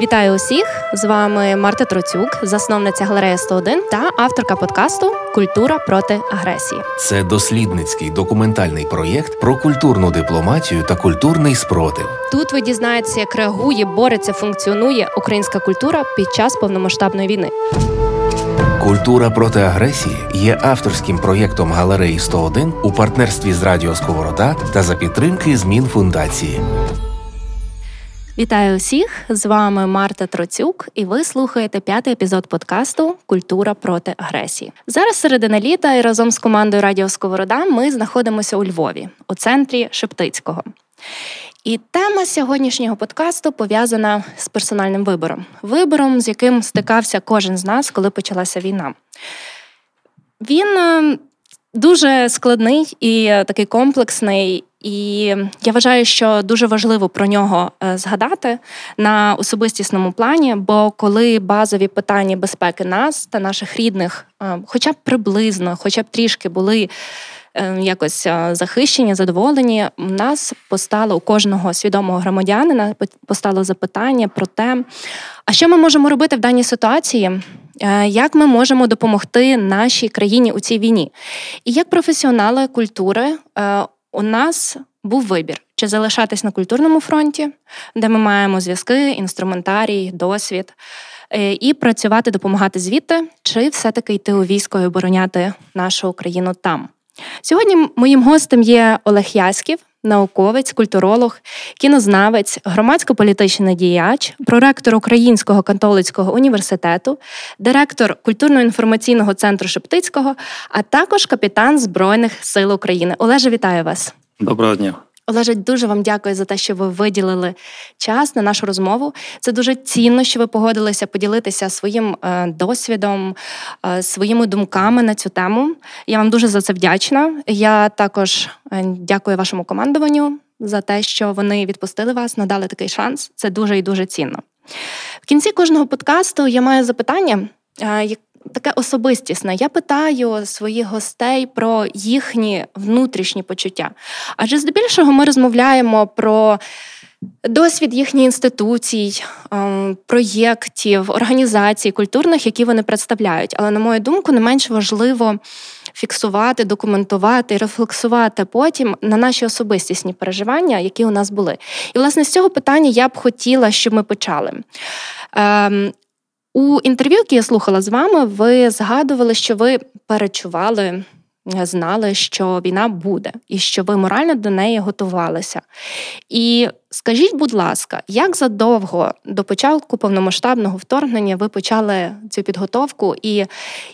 Вітаю усіх! З вами Марта Троцюк, засновниця галереї 101 та авторка подкасту Культура проти агресії. Це дослідницький документальний проєкт про культурну дипломатію та культурний спротив. Тут ви дізнаєтеся, як реагує, бореться, функціонує українська культура під час повномасштабної війни. Культура проти агресії є авторським проєктом галереї 101 у партнерстві з Радіо Сковорода та за підтримки змін фундації. Вітаю усіх! З вами Марта Троцюк, і ви слухаєте п'ятий епізод подкасту Культура проти агресії. Зараз середина літа і разом з командою Радіо Сковорода ми знаходимося у Львові, у центрі Шептицького. І тема сьогоднішнього подкасту пов'язана з персональним вибором, вибором, з яким стикався кожен з нас, коли почалася війна. Він е, дуже складний і такий комплексний. І я вважаю, що дуже важливо про нього е, згадати на особистісному плані. Бо коли базові питання безпеки нас та наших рідних, е, хоча б приблизно, хоча б трішки були Е, якось захищені, задоволені. У нас постало у кожного свідомого громадянина постало запитання про те, а що ми можемо робити в даній ситуації. Як ми можемо допомогти нашій країні у цій війні? І як професіонали культури у нас був вибір: чи залишатись на культурному фронті, де ми маємо зв'язки, інструментарій, досвід, і працювати, допомагати звідти, чи все-таки йти у військо і обороняти нашу країну там? Сьогодні моїм гостем є Олег Яськів, науковець, культуролог, кінознавець, громадсько-політичний діяч, проректор Українського католицького університету, директор культурно-інформаційного центру Шептицького, а також капітан Збройних сил України. Олеже, вітаю вас. Доброго дня. Олеже, дуже вам дякую за те, що ви виділили час на нашу розмову. Це дуже цінно, що ви погодилися поділитися своїм е, досвідом, е, своїми думками на цю тему. Я вам дуже за це вдячна. Я також е, дякую вашому командуванню за те, що вони відпустили вас, надали такий шанс. Це дуже і дуже цінно. В кінці кожного подкасту я маю запитання, таке особистісне. Я питаю своїх гостей про їхні внутрішні почуття. Адже здебільшого ми розмовляємо про. Досвід їхніх інституцій, ем, проєктів, організацій культурних, які вони представляють. Але, на мою думку, не менш важливо фіксувати, документувати рефлексувати потім на наші особистісні переживання, які у нас були. І, власне, з цього питання я б хотіла, щоб ми почали. У інтерв'ю, яке я слухала з вами, ви згадували, що ви перечували, знали, що війна буде, і що ви морально до неї готувалися. І скажіть, будь ласка, як задовго до початку повномасштабного вторгнення ви почали цю підготовку? І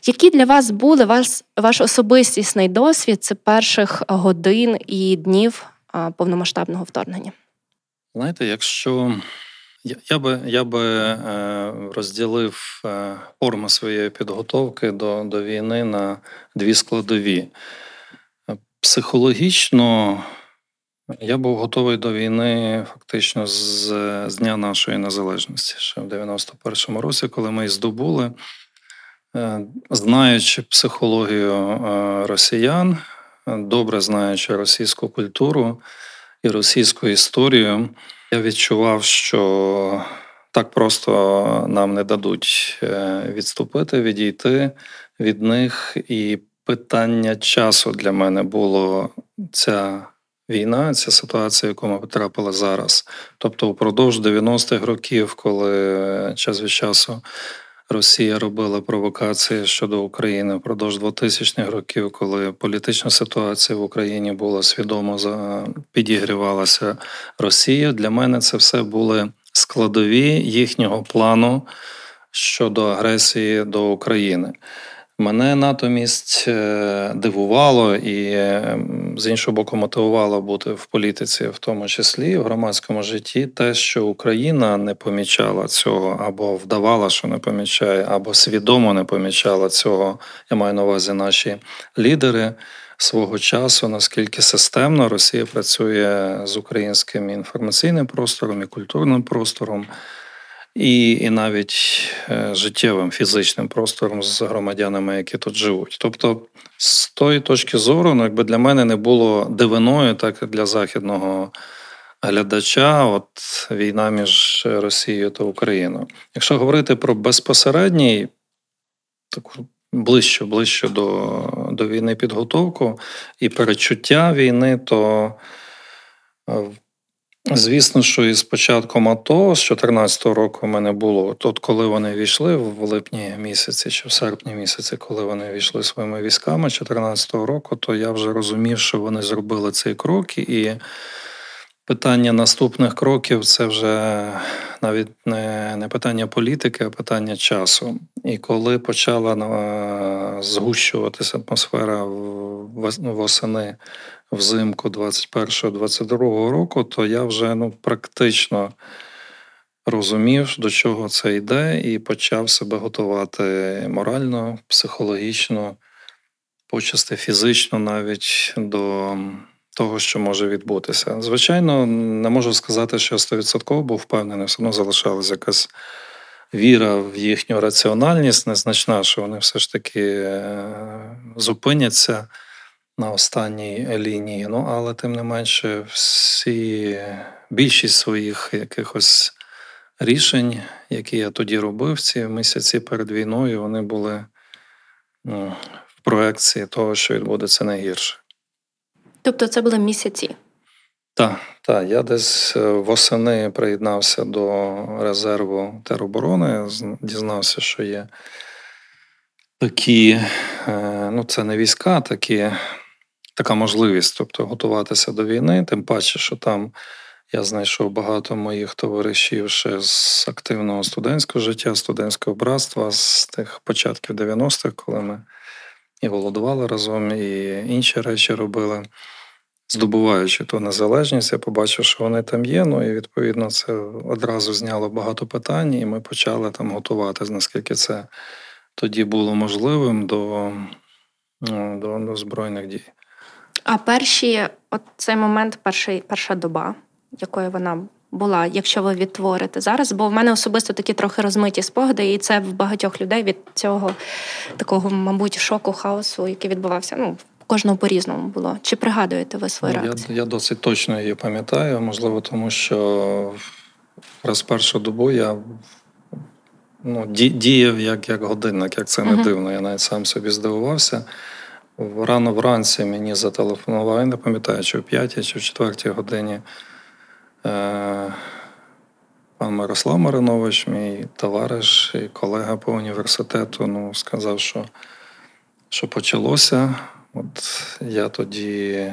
які для вас були ваш, ваш особистісний досвід це перших годин і днів повномасштабного вторгнення? Знаєте, якщо я би я би е, розділив е, форму своєї підготовки до, до війни на дві складові. Психологічно я був готовий до війни фактично з, з дня нашої незалежності, ще в 91-му році, коли ми здобули, е, знаючи психологію росіян, добре знаючи російську культуру і російську історію. Я відчував, що так просто нам не дадуть е, відступити, відійти від них. І питання часу для мене було ця війна, ця ситуація, яку ми потрапили зараз. Тобто, упродовж 90-х років, коли час від часу. Росія робила провокації щодо України впродовж 2000-х років, коли політична ситуація в Україні була свідомо підігрівалася Росія. Для мене це все були складові їхнього плану щодо агресії до України. Мене натомість е, дивувало і з іншого боку мотивувало бути в політиці, в тому числі в громадському житті, те, що Україна не помічала цього, або вдавала, що не помічає, або свідомо не помічала цього. Я маю на увазі наші лідери свого часу, наскільки системно Росія працює з українським інформаційним простором і культурним простором і і навіть е, життєвим фізичним простором з громадянами, які тут живуть. Тобто, з тої точки зору, ну якби для мене не було дивиною, так і для західного глядача, от війна між Росією та Україною. Якщо говорити про безпосередній, таку ближче, ближче до, до війни підготовку і перечуття війни, то е, Звісно, що із початком АТО з 2014 року в мене було. От коли вони війшли в липні місяці чи в серпні місяці, коли вони війшли своїми військами 2014 року, то я вже розумів, що вони зробили цей крок, і питання наступних кроків це вже навіть не не питання політики, а питання часу. І коли почала е, згущуватися атмосфера восени взимку 21-22 року, то я вже ну, практично розумів, до чого це йде, і почав себе готувати морально, психологічно, почасти фізично навіть до того, що може відбутися. Звичайно, не можу сказати, що я 100% був впевнений, все одно залишалася якась. Віра в їхню раціональність незначна, що вони все ж таки е, зупиняться на останній лінії. Ну, але тим не менше, всі більшість своїх якихось рішень, які я тоді робив, ці місяці перед війною, вони були ну, в проекції того, що відбудеться найгірше. Тобто це були місяці? Так, так. Я десь е, восени приєднався до резерву тероборони, дізнався, що є такі, е, ну це не війська, такі така можливість, тобто готуватися до війни, тим паче, що там я знайшов багато моїх товаришів ще з активного студентського життя, студентського братства з тих початків 90-х, коли ми і голодували разом, і інші речі робили. Здобуваючи ту незалежність, я побачив, що вони там є. Ну і відповідно це одразу зняло багато питань, і ми почали там готуватися, наскільки це тоді було можливим до, ну, до, до збройних дій. А перші, от цей момент, перший, перша доба, якою вона була, якщо ви відтворите зараз, бо в мене особисто такі трохи розмиті спогади, і це в багатьох людей від цього такого, мабуть, шоку, хаосу, який відбувався. Ну, кожного по-різному було. Чи пригадуєте ви свою ну, реакцію? Я я досить точно її пам'ятаю, можливо, тому що раз першу добу я ну, діяв як як годинник, як це не uh-huh. дивно. Я навіть сам собі здивувався. Рано вранці мені зателефонували, не пам'ятаю, чи в п'ятій, чи в четвертій годині. Е, пан Мирослав Маринович, мій товариш і колега по університету, ну, сказав, що що почалося. От Я тоді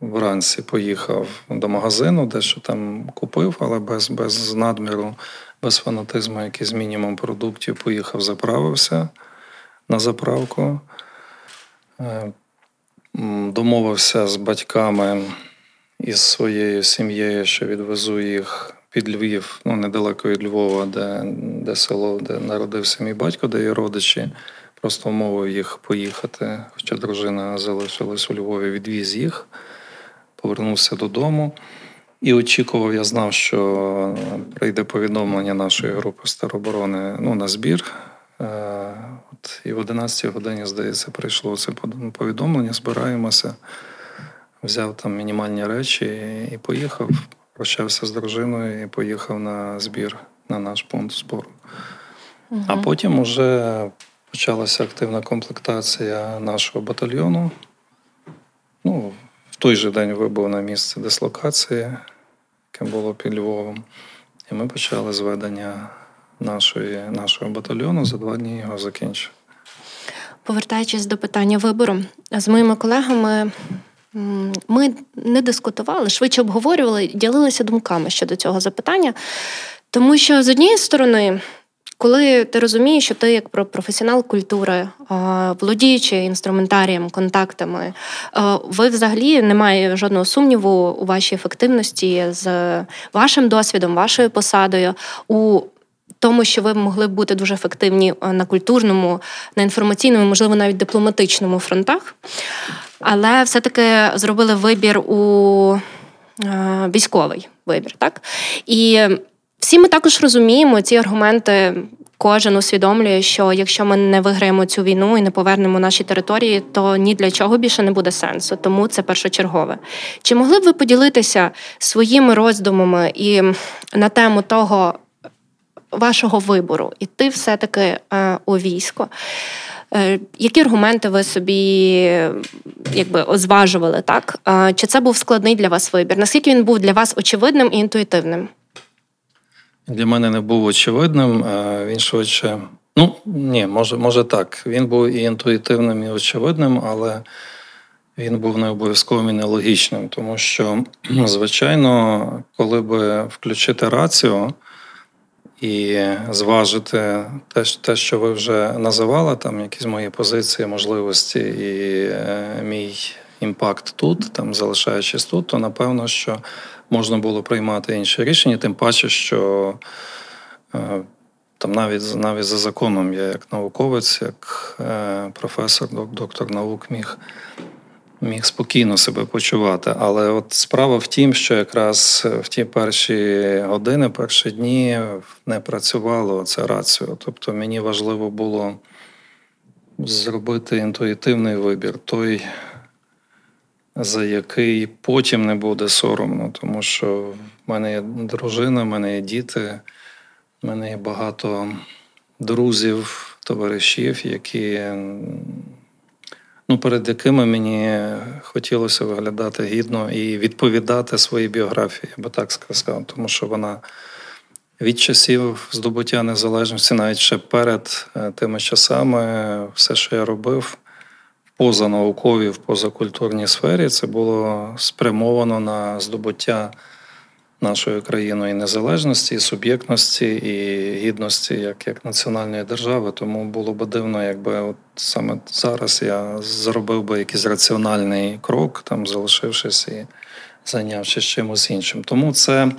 вранці поїхав до магазину, дещо там купив, але без без надміру, без фанатизму, якийсь мінімум продуктів, поїхав, заправився на заправку. Е, домовився з батьками і з своєю сім'єю, що відвезу їх під Львів, ну недалеко від Львова, де де село, де народився мій батько, де є родичі. Просто умовив їх поїхати. Хоча дружина залишилась у Львові, відвіз їх, повернувся додому. І очікував, я знав, що прийде повідомлення нашої групи староборони ну, на збір. От І в 11 годині, здається, прийшло це повідомлення, збираємося, взяв там мінімальні речі і поїхав, прощався з дружиною і поїхав на збір на наш пункт збору. Угу. А потім вже почалася активна комплектація нашого батальйону. Ну, В той же день вибув на місце дислокації, яке було під Львовом. І ми почали зведення нашої, нашого батальйону. За два дні його закінчив. Повертаючись до питання вибору, з моїми колегами ми не дискутували, швидше обговорювали, ділилися думками щодо цього запитання. Тому що з однієї сторони, коли ти розумієш, що ти як професіонал культури, володіючи інструментарієм, контактами, ви взагалі немає жодного сумніву у вашій ефективності з вашим досвідом, вашою посадою у тому, що ви могли б бути дуже ефективні е, на культурному, на інформаційному, можливо, навіть дипломатичному фронтах, але все-таки зробили вибір у е, військовий вибір, так? І всі ми також розуміємо ці аргументи. Кожен усвідомлює, що якщо ми не виграємо цю війну і не повернемо наші території, то ні для чого більше не буде сенсу. Тому це першочергове. Чи могли б ви поділитися своїми роздумами і на тему того вашого вибору іти все-таки е, у військо? Е, які аргументи ви собі якби озважували, так? Чи це був складний для вас вибір? Наскільки він був для вас очевидним і інтуїтивним? Для мене не був очевидним. Він швидше. Ну, ні, може, може так. Він був і інтуїтивним, і очевидним, але він був не обов'язковим і нелогічним, тому що, звичайно, коли би включити рацію і зважити те, те, що ви вже називали, там якісь мої позиції, можливості і е, мій імпакт тут, там залишаючись тут, то напевно, що можна було приймати інші рішення, тим паче, що е, там навіть навіть за законом я як науковець, як е, професор, доктор наук міг міг спокійно себе почувати. Але от справа в тім, що якраз в ті перші години, перші дні не працювало це раціо. Тобто мені важливо було зробити інтуїтивний вибір, той, за який потім не буде соромно, тому що в мене є дружина, в мене є діти, в мене є багато друзів, товаришів, які ну, перед якими мені хотілося виглядати гідно і відповідати своїй біографії, я би так сказав, тому що вона від часів здобуття незалежності, навіть ще перед е, тими часами, все, що я робив в позанауковій, в позакультурній сфері, це було спрямовано на здобуття нашою країною і незалежності, і суб'єктності, і гідності як як національної держави. Тому було б дивно, якби от саме зараз я зробив би якийсь раціональний крок, там залишившись і зайнявшись чимось іншим. Тому це.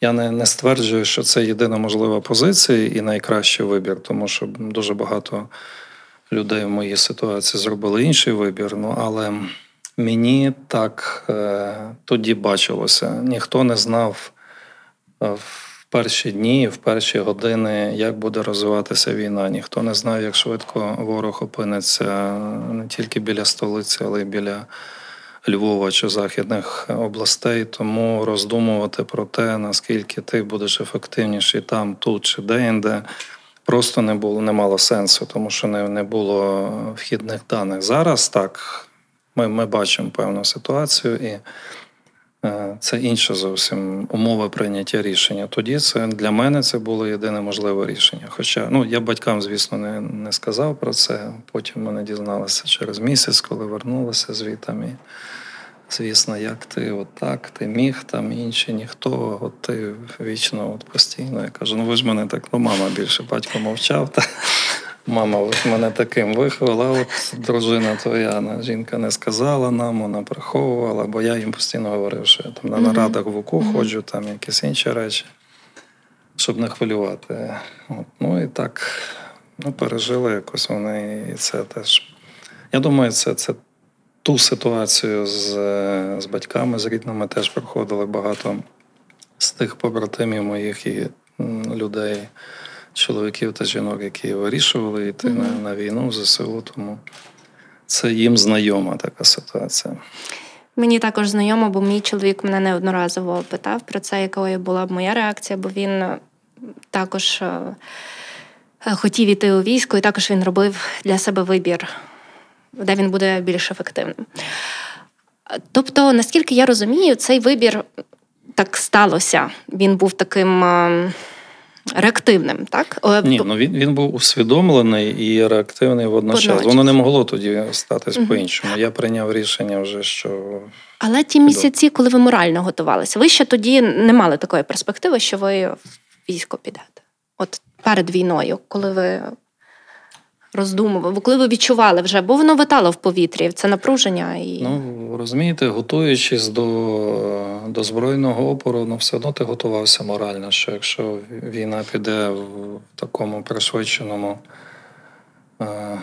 Я не не стверджую, що це єдина можлива позиція і найкращий вибір, тому що дуже багато людей в моїй ситуації зробили інший вибір. Ну але Мені так е, тоді бачилося. Ніхто не знав е, в перші дні, в перші години, як буде розвиватися війна. Ніхто не знав, як швидко ворог опиниться не тільки біля столиці, але й біля Львова чи західних областей. Тому роздумувати про те, наскільки ти будеш ефективніший там, тут чи де-інде. Просто не було не мало сенсу, тому що не не було вхідних даних. Зараз так ми ми бачимо певну ситуацію, і е, це інша зовсім умова прийняття рішення. Тоді це для мене це було єдине можливе рішення. Хоча ну я батькам, звісно, не не сказав про це. Потім мене дізналися через місяць, коли вернулися звітами. Звісно, як ти отак, ти міг, там інші ніхто, от ти вічно от постійно. Я кажу, ну ви ж мене так, ну мама більше батько мовчав. Та Мама мене таким виховала, от дружина твоя жінка не сказала нам, вона приховувала, бо я їм постійно говорив, що я там на нарадах в УКУ ходжу, там якісь інші речі, щоб не хвилювати. От. Ну і так ну, пережили якось вони, і це теж. Я думаю, це це ту ситуацію з з батьками, з рідними теж проходили багато з тих побратимів моїх і людей чоловіків та жінок, які вирішували йти mm-hmm. на, на війну в ЗСУ, тому це їм знайома така ситуація. Мені також знайомо, бо мій чоловік мене неодноразово питав про це, якою була б моя реакція, бо він також е, хотів іти у військо, і також він робив для себе вибір, де він буде більш ефективним. Тобто, наскільки я розумію, цей вибір так сталося. Він був таким ем, реактивним, так? Ні, ну він він був усвідомлений і реактивний водночас. Водночас. Воно не могло тоді статись угу. по-іншому. Я прийняв рішення вже, що. Але ті місяці, коли ви морально готувалися, ви ще тоді не мали такої перспективи, що ви в військо підете. От перед війною, коли ви роздумували, коли ви відчували вже, бо воно витало в повітрі, це напруження. і... Ну, розумієте, готуючись до до збройного опору, ну все одно ти готувався морально, що якщо війна піде в такому пришвидшеному е,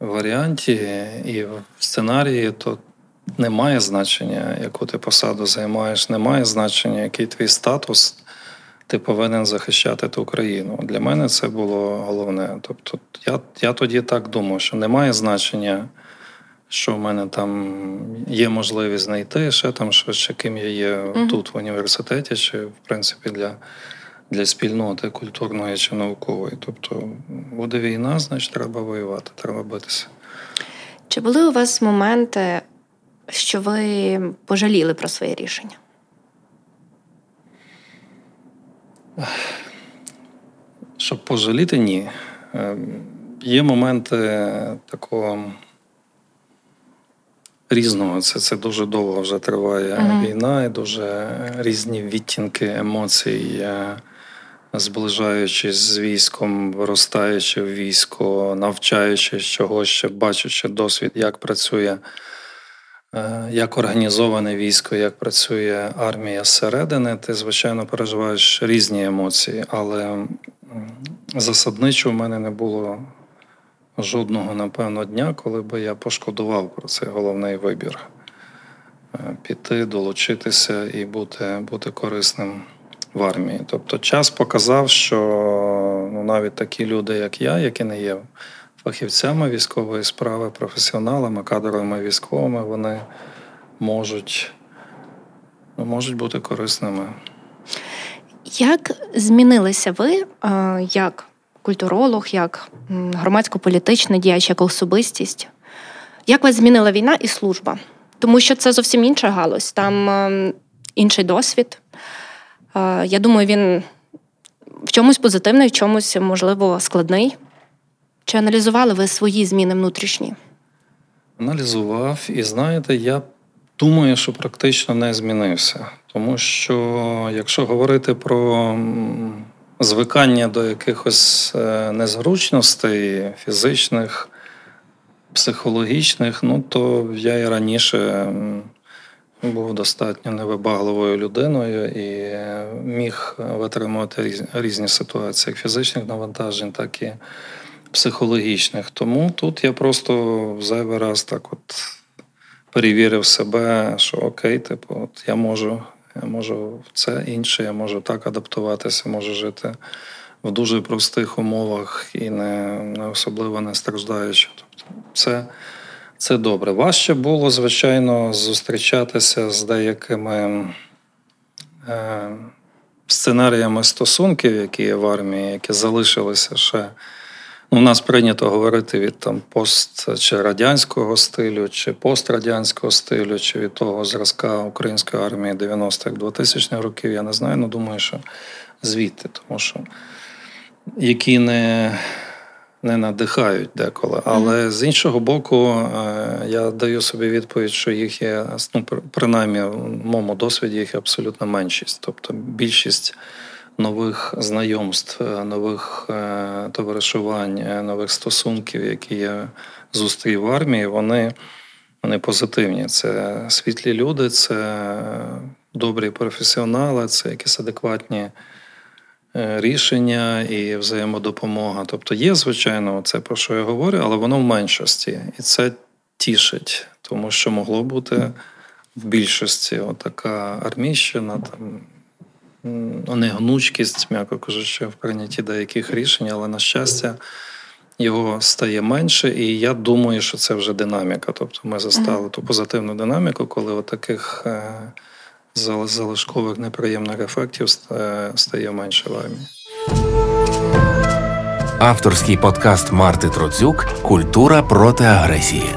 варіанті і в сценарії, то немає значення, яку ти посаду займаєш, немає значення, який твій статус ти повинен захищати ту країну. Для мене це було головне. Тобто, я я тоді так думав, що немає значення, що в мене там є можливість знайти ще там щось, чи ким я є mm тут в університеті, чи в принципі для для спільноти культурної чи наукової. Тобто буде війна, значить треба воювати, треба битися. Чи були у вас моменти, що ви пожаліли про своє рішення? Щоб пожаліти, ні. Ем, є моменти такого різного. Це це дуже довго вже триває uh-huh. війна, і дуже різні відтінки емоцій, е, зближаючись з військом, виростаючи в військо, навчаючись чогось, ще бачачи досвід, як працює. Е, як організоване військо, як працює армія зсередини, ти, звичайно, переживаєш різні емоції, але засадничо в мене не було жодного, напевно, дня, коли би я пошкодував про цей головний вибір. Е, піти, долучитися і бути бути корисним в армії. Тобто час показав, що ну, навіть такі люди, як я, які не є фахівцями військової справи, професіоналами, кадровими військовими, вони можуть, ну, можуть бути корисними. Як змінилися ви як культуролог, як громадсько-політичний діяч, як особистість? Як вас змінила війна і служба? Тому що це зовсім інша галузь, там інший досвід. Я думаю, він в чомусь позитивний, в чомусь, можливо, складний. Чи аналізували ви свої зміни внутрішні? Аналізував, і знаєте, я думаю, що практично не змінився. Тому що, якщо говорити про звикання до якихось е, незручностей фізичних, психологічних, ну то я і раніше був достатньо невибагливою людиною і міг витримувати різні ситуації, як фізичних навантажень, так і психологічних. Тому тут я просто зайвий раз так от перевірив себе, що окей, типу, от я можу, я можу це інше, я можу так адаптуватися, можу жити в дуже простих умовах і не не особливо не страждаючи. Тобто, це. Це добре. Важче було, звичайно, зустрічатися з деякими е, сценаріями стосунків, які є в армії, які залишилися ще у нас прийнято говорити від там пост чи радянського стилю, чи пострадянського стилю, чи від того зразка української армії 90-х 2000-х років. Я не знаю, але думаю, що звідти, тому що які не не надихають деколи. Але з іншого боку, е, я даю собі відповідь, що їх є ну, принаймні в моєму досвіді їх є абсолютно меншість. Тобто більшість нових знайомств, е, нових е, товаришувань, е, нових стосунків, які я зустрів в армії, вони, вони позитивні. Це світлі люди, це добрі професіонали, це якісь адекватні. Рішення і взаємодопомога. Тобто є, звичайно, це про що я говорю, але воно в меншості. І це тішить, тому що могло бути в більшості отака армійщина, там негнучкість, м'яко кажучи, в прийнятті деяких рішень, але на щастя. Його стає менше, і я думаю, що це вже динаміка. Тобто ми застали ту позитивну динаміку, коли от таких е, залишкових неприємних ефектів стає менше в армії. Авторський подкаст Марти Троцюк Культура проти агресії.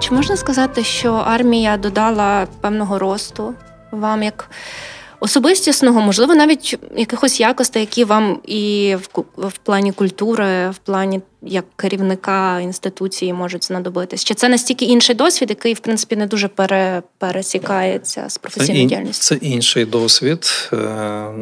Чи можна сказати, що армія додала певного росту вам як особистісного, можливо, навіть якихось якостей, які вам і в, в плані культури, в плані як керівника інституції можуть знадобитись? Чи це настільки інший досвід, який в принципі не дуже пере, пересікається з професійною це діяльністю? Це інший досвід. Е,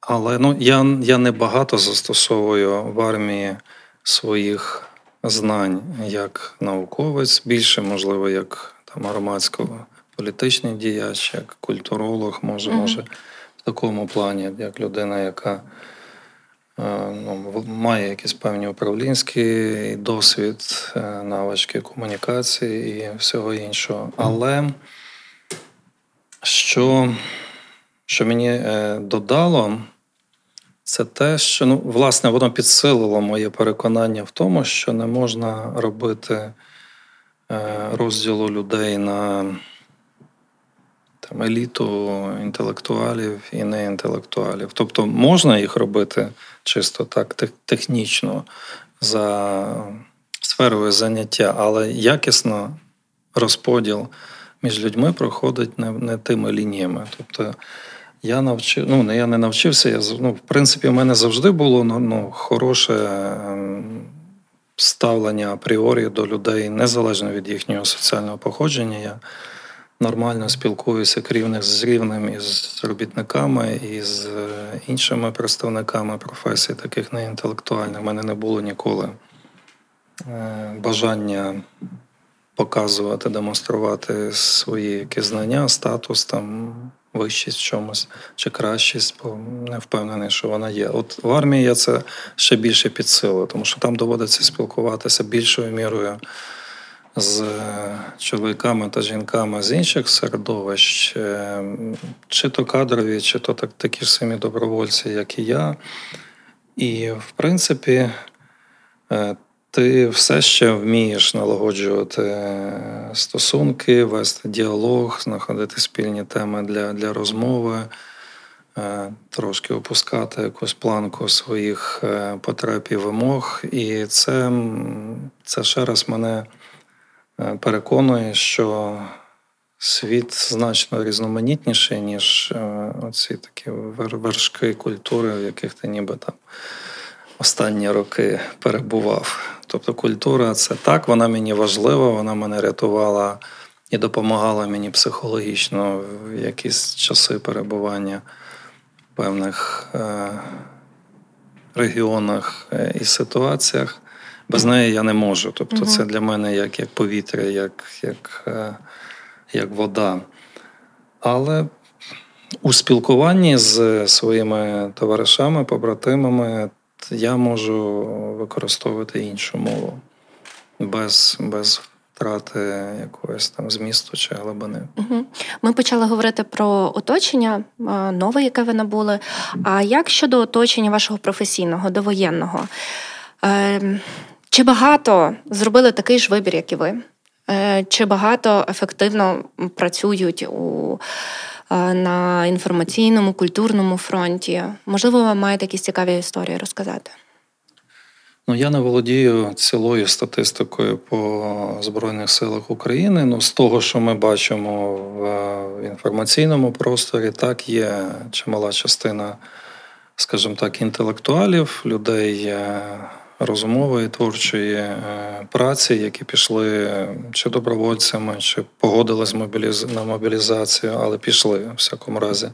але ну, я я не багато застосовую в армії своїх знань як науковець, більше, можливо, як там громадського політичний діяч, як культуролог, може, mm-hmm. може в такому плані, як людина, яка е, ну, має якісь певні управлінський досвід, е, навички комунікації і всього іншого. Але що що мені е, додало, це те, що ну, власне воно підсилило моє переконання в тому, що не можна робити розділу людей на там, еліту інтелектуалів і неінтелектуалів. Тобто можна їх робити чисто так технічно за сферою заняття, але якісно розподіл між людьми проходить не не тими лініями. Тобто я навчив, ну я не навчився. Я ну, в принципі, в мене завжди було ну, ну хороше ем, ставлення апріорі до людей незалежно від їхнього соціального походження. Я нормально спілкуюся рівних з рівним із робітниками і з е, іншими представниками професій, таких неінтелектуальних. У мене не було ніколи е, бажання показувати, демонструвати свої якісь знання, статус там. Вищість в чомусь чи кращість, бо не впевнений, що вона є. От в армії я це ще більше підсилив, тому що там доводиться спілкуватися більшою мірою з чоловіками та жінками з інших середовищ, е, чи то кадрові, чи то так, такі ж самі добровольці, як і я. І, в принципі, е, ти все ще вмієш налагоджувати стосунки, вести діалог, знаходити спільні теми для, для розмови. Е, трошки опускати якусь планку своїх потреб і вимог, і це це ще раз мене Е, переконує, що світ значно різноманітніший, ніж е, оці такі вершки культури, в яких ти ніби там останні роки перебував. Тобто культура це так, вона мені важлива, вона мене рятувала і допомагала мені психологічно в якісь часи перебування в певних е, регіонах і ситуаціях без неї я не можу. Тобто, це для мене як як повітря, як, як, е, як вода. Але у спілкуванні з своїми товаришами, побратимами, я можу використовувати іншу мову без без втрати якогось там змісту чи глибини. Угу. Ми почали говорити про оточення е, нове, яке ви набули. А як щодо оточення вашого професійного, довоєнного? Чи багато зробили такий ж вибір, як і ви? Е, чи багато ефективно працюють у, е, на інформаційному, культурному фронті? Можливо, ви маєте якісь цікаві історії розказати? Ну, я не володію цілою статистикою по Збройних силах України. Ну, з того, що ми бачимо в інформаційному просторі, так є чимала частина, скажімо так, інтелектуалів, людей е, розумової творчої е, праці, які пішли чи добровольцями, чи погодились на мобілізацію, але пішли в всякому разі.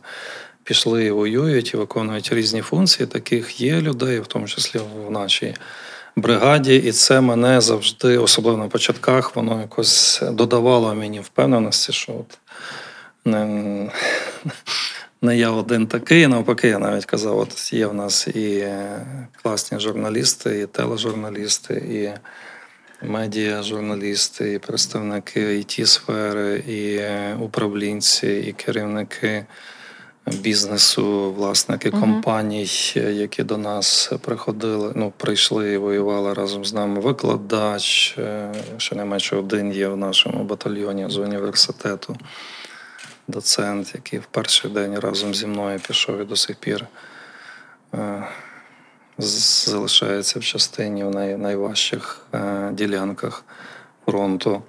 Пішли і воюють і виконують різні функції. Таких є людей, в тому числі в нашій бригаді, і це мене завжди, особливо на початках, воно якось додавало мені впевненості, що от не, не я один такий. Навпаки, я навіть казав, от є в нас і е, класні журналісти, і тележурналісти, і медіа-журналісти, і представники it сфери, і е, управлінці, і керівники. Бізнесу, власники uh-huh. компаній, які до нас приходили, ну прийшли і воювали разом з нами. Викладач, е, щонайменше один є в нашому батальйоні з університету доцент, який в перший день разом зі мною пішов і до сих пір е, залишається в частині в най, найважчих е, ділянках фронту.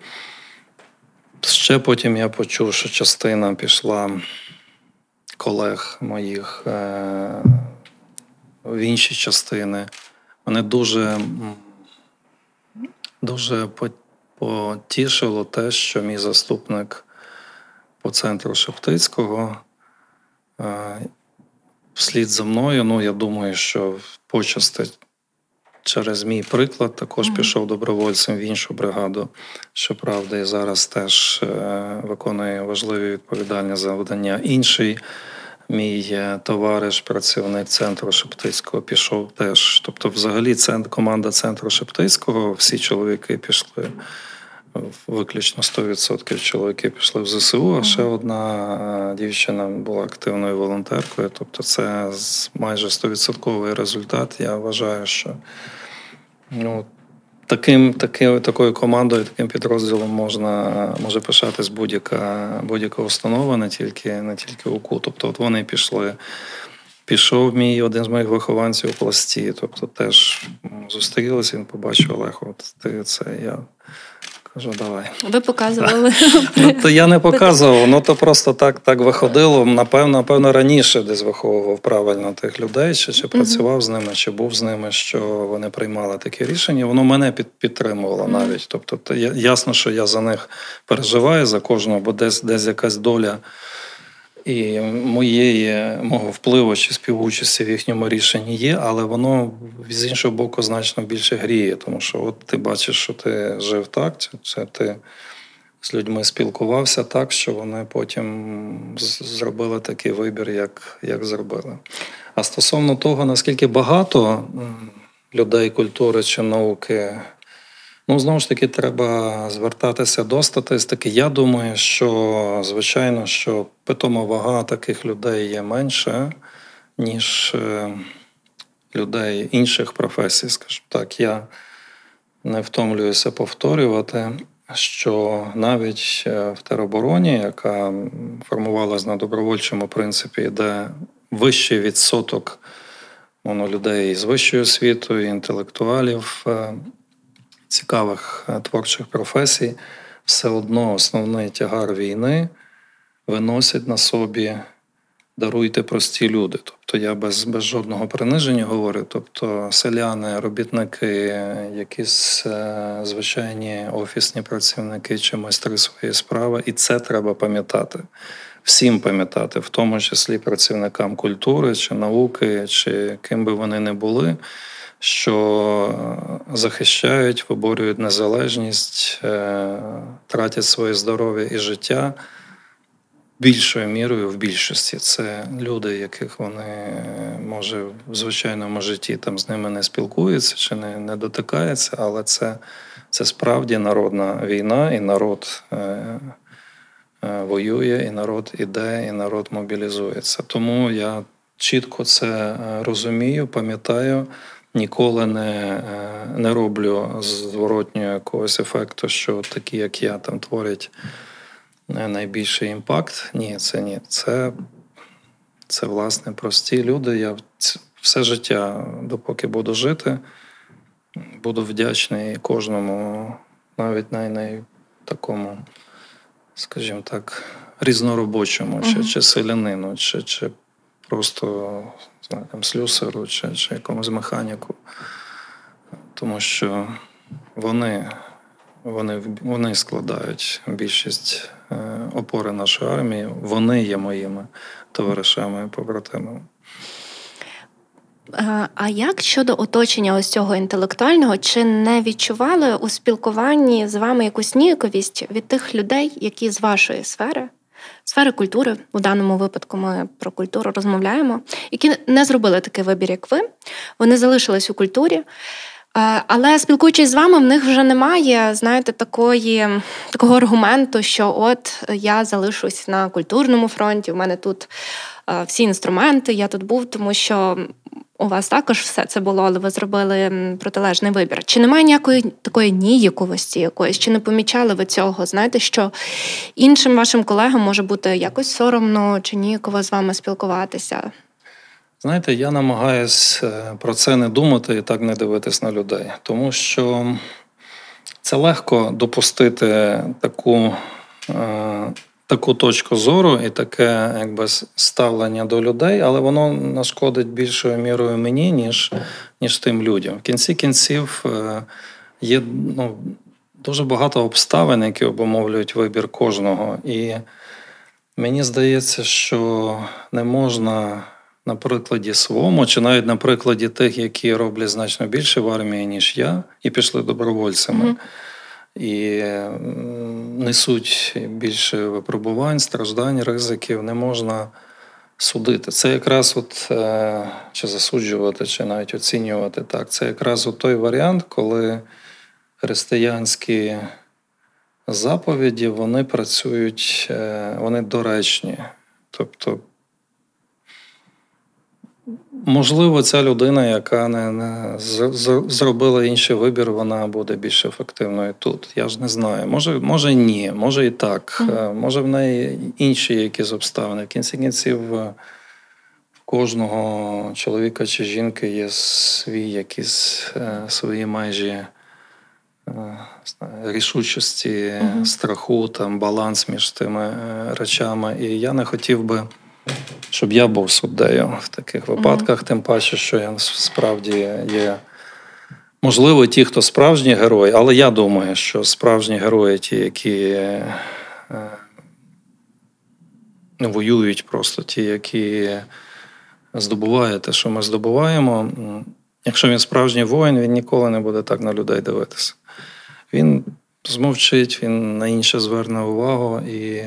Ще потім я почув, що частина пішла колег моїх е, в інші частини. Мене дуже дуже потішило те, що мій заступник по центру Шептицького. Вслід за мною, ну я думаю, що почасти через мій приклад також mm-hmm. пішов добровольцем в іншу бригаду. Щоправда, і зараз теж е, виконує важливі відповідальні завдання. Інший мій е, товариш, працівник центру Шептицького, пішов теж. Тобто, взагалі, команда центру Шептицького, всі чоловіки пішли виключно 100% чоловіки пішли в ЗСУ, а ще одна е, дівчина була активною волонтеркою. Тобто, це майже 100% результат. Я вважаю, що ну, таким, таким, такою командою, таким підрозділом можна може пишатись будь-яка будь-яка установа, не тільки не тільки УКУ. Тобто, от вони пішли. Пішов мій один з моїх вихованців у пласті. Тобто теж зустрілися, він побачив Олег, от ти це я Кажу, давай. Ви показували. Ну, то Я не показував, ну то просто так так виходило. Напевно, напевно, раніше десь виховував правильно тих людей, чи чи працював з ними, чи був з ними, що вони приймали такі рішення. Воно мене під, підтримувало навіть. Тобто, то, ясно, що я за них переживаю за кожного, бо десь десь якась доля і моєї мого впливу чи співучасті в їхньому рішенні є, але воно з іншого боку значно більше гріє, тому що от ти бачиш, що ти жив так, це ти з людьми спілкувався так, що вони потім зробили такий вибір, як, як зробили. А стосовно того, наскільки багато людей культури чи науки Ну, знову ж таки, треба звертатися до статистики. Я думаю, що звичайно, що питома вага таких людей є менше, ніж е, людей інших професій. Скажімо так, я не втомлююся повторювати, що навіть е, в теробороні, яка формувалась на добровольчому принципі, де вищий відсоток воно, людей з вищою освітою, інтелектуалів. Цікавих е, творчих професій, все одно основний тягар війни виносять на собі. Даруйте прості люди. Тобто я без без жодного приниження говорю. Тобто селяни, робітники, якісь е, звичайні офісні працівники чи майстри своєї справи, і це треба пам'ятати. Всім пам'ятати, в тому числі працівникам культури чи науки, чи ким би вони не були що захищають, виборюють незалежність, е, тратять своє здоров'я і життя більшою мірою в більшості. Це люди, яких вони може в звичайному житті там з ними не спілкуються чи не не дотикаються, але це це справді народна війна, і народ е, е, воює, і народ іде, і народ мобілізується. Тому я чітко це розумію, пам'ятаю ніколи не е, не роблю зворотнього якогось ефекту, що такі, як я, там творять е, найбільший імпакт. Ні, це ні. Це, це власне прості люди. Я все життя, допоки буду жити, буду вдячний кожному, навіть най, най такому, скажімо так, різноробочому, uh-huh. чи, чи селянину, чи, чи просто знаю, там, слюсару чи, чи якомусь механіку. Тому що вони вони, вони складають більшість е, опори нашої армії, вони є моїми товаришами і побратимами. Е, а як щодо оточення ось цього інтелектуального, чи не відчували у спілкуванні з вами якусь ніяковість від тих людей, які з вашої сфери сфери культури, у даному випадку ми про культуру розмовляємо, які не зробили такий вибір, як ви. Вони залишились у культурі. Е, але спілкуючись з вами, в них вже немає, знаєте, такої, такого аргументу, що от я залишусь на культурному фронті, в мене тут всі інструменти, я тут був, тому що у вас також все це було, але ви зробили протилежний вибір. Чи немає ніякої такої ніяковості якоїсь? Чи не помічали ви цього? Знаєте, що іншим вашим колегам може бути якось соромно чи ніяково з вами спілкуватися? Знаєте, я намагаюся е, про це не думати і так не дивитись на людей, тому що це легко допустити таку. Таку точку зору і таке якби ставлення до людей, але воно нашкодить більшою мірою мені, ніж ніж тим людям. В кінці кінців е, є ну, дуже багато обставин, які обумовлюють вибір кожного. І мені здається, що не можна. На прикладі своєму, чи навіть на прикладі тих, які роблять значно більше в армії, ніж я, і пішли добровольцями. Mm-hmm і несуть більше випробувань, страждань, ризиків, не можна судити. Це якраз от е, чи засуджувати, чи навіть оцінювати так. Це якраз от той варіант, коли християнські заповіді вони працюють, е, вони доречні. Тобто, можливо, ця людина, яка не, не зробила інший вибір, вона буде більш ефективною тут. Я ж не знаю. Може, може ні, може і так. Mm-hmm. Може в неї інші якісь обставини. В кінці кінців в кожного чоловіка чи жінки є свій якісь е, свої майже рішучості, uh страху, там баланс між тими е, речами. І я не хотів би, щоб я був суддею в таких випадках, uh тим паче, що я справді є. Можливо, ті, хто справжні герої, але я думаю, що справжні герої, ті, які е, не воюють просто, ті, які здобувають те, що ми здобуваємо. Якщо він справжній воїн, він ніколи не буде так на людей дивитися. Він змовчить, він на інше зверне увагу і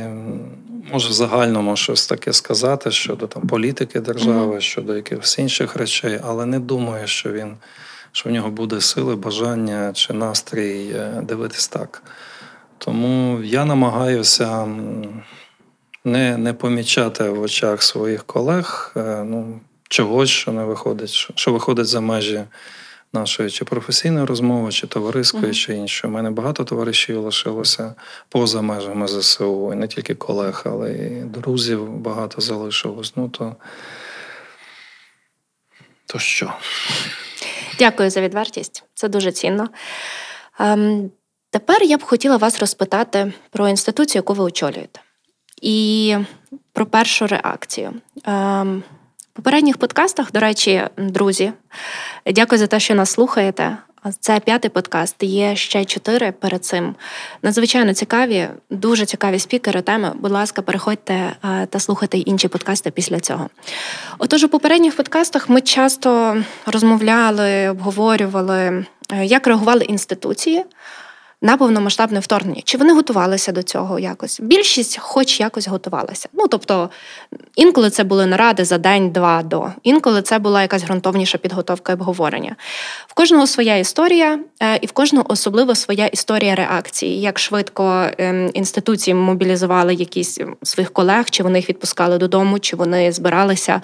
може в загальному щось таке сказати щодо там політики держави, mm-hmm. щодо якихось інших речей, але не думаю, що він. Що в нього буде сили, бажання чи настрій е, дивитись так. Тому я намагаюся не не помічати в очах своїх колег е, ну, чогось, що не виходить, що, що виходить за межі нашої чи професійної розмови, чи товариської, mm-hmm. чи іншої. У мене багато товаришів лишилося поза межами ЗСУ, і не тільки колег, але й друзів багато залишилось. Ну то, то що? Дякую за відвертість. Це дуже цінно. Ем, Тепер я б хотіла вас розпитати про інституцію, яку ви очолюєте, і про першу реакцію. Ем, попередніх подкастах, до речі, друзі, дякую за те, що нас слухаєте. Це п'ятий подкаст. Є ще чотири перед цим. Надзвичайно цікаві, дуже цікаві спікери теми. Будь ласка, переходьте е, та слухайте інші подкасти після цього. Отож, у попередніх подкастах ми часто розмовляли, обговорювали, е, як реагували інституції на повномасштабне вторгнення. Чи вони готувалися до цього якось? Більшість, хоч якось готувалася. Ну тобто інколи це були наради за день-два до, інколи це була якась ґрунтовніша підготовка і обговорення. В кожного своя історія, е, і в кожного особливо своя історія реакції. Як швидко ем, інституції мобілізували якісь своїх колег, чи вони їх відпускали додому, чи вони збиралися.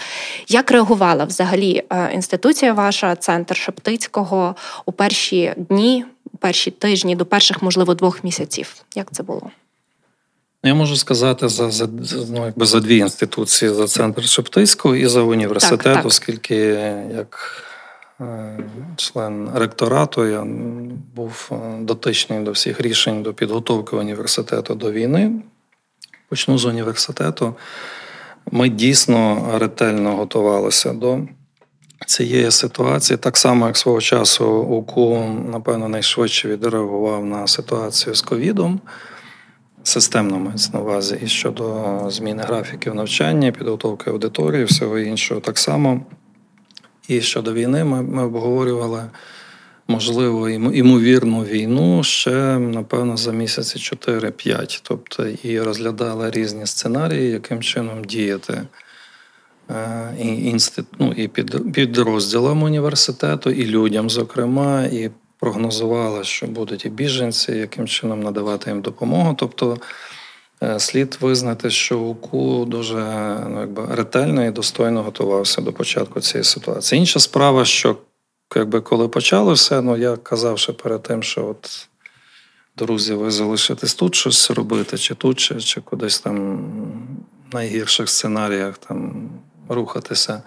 Як реагувала взагалі е, інституція ваша, центр Шептицького у перші дні? Перші тижні до перших, можливо, двох місяців. Як це було? Ну, я можу сказати за за, ну, якби за дві інституції: за центр Шептицького і за університет, так, так. оскільки як е, член ректорату я був е, дотичний до всіх рішень до підготовки університету до війни. Почну з університету. Ми дійсно ретельно готувалися до цієї ситуації, так само, як свого часу УКУ, напевно, найшвидше відреагував на ситуацію з ковідом. Системно мається на увазі і щодо зміни графіків навчання, підготовки аудиторії, всього іншого так само. І щодо війни ми, ми обговорювали можливо імовірну війну ще, напевно, за місяці 4-5. Тобто і розглядали різні сценарії, яким чином діяти. Е, і інститут, ну, і під підрозділам університету, і людям, зокрема, і прогнозували, що будуть і біженці, яким чином надавати їм допомогу. Тобто е, слід визнати, що УКУ дуже ну, якби, ретельно і достойно готувався до початку цієї ситуації. Інша справа, що якби коли почали все, ну я казав ще перед тим, що от. Друзі, ви залишитесь тут щось робити, чи тут, чи чи кудись там в найгірших сценаріях там рухатися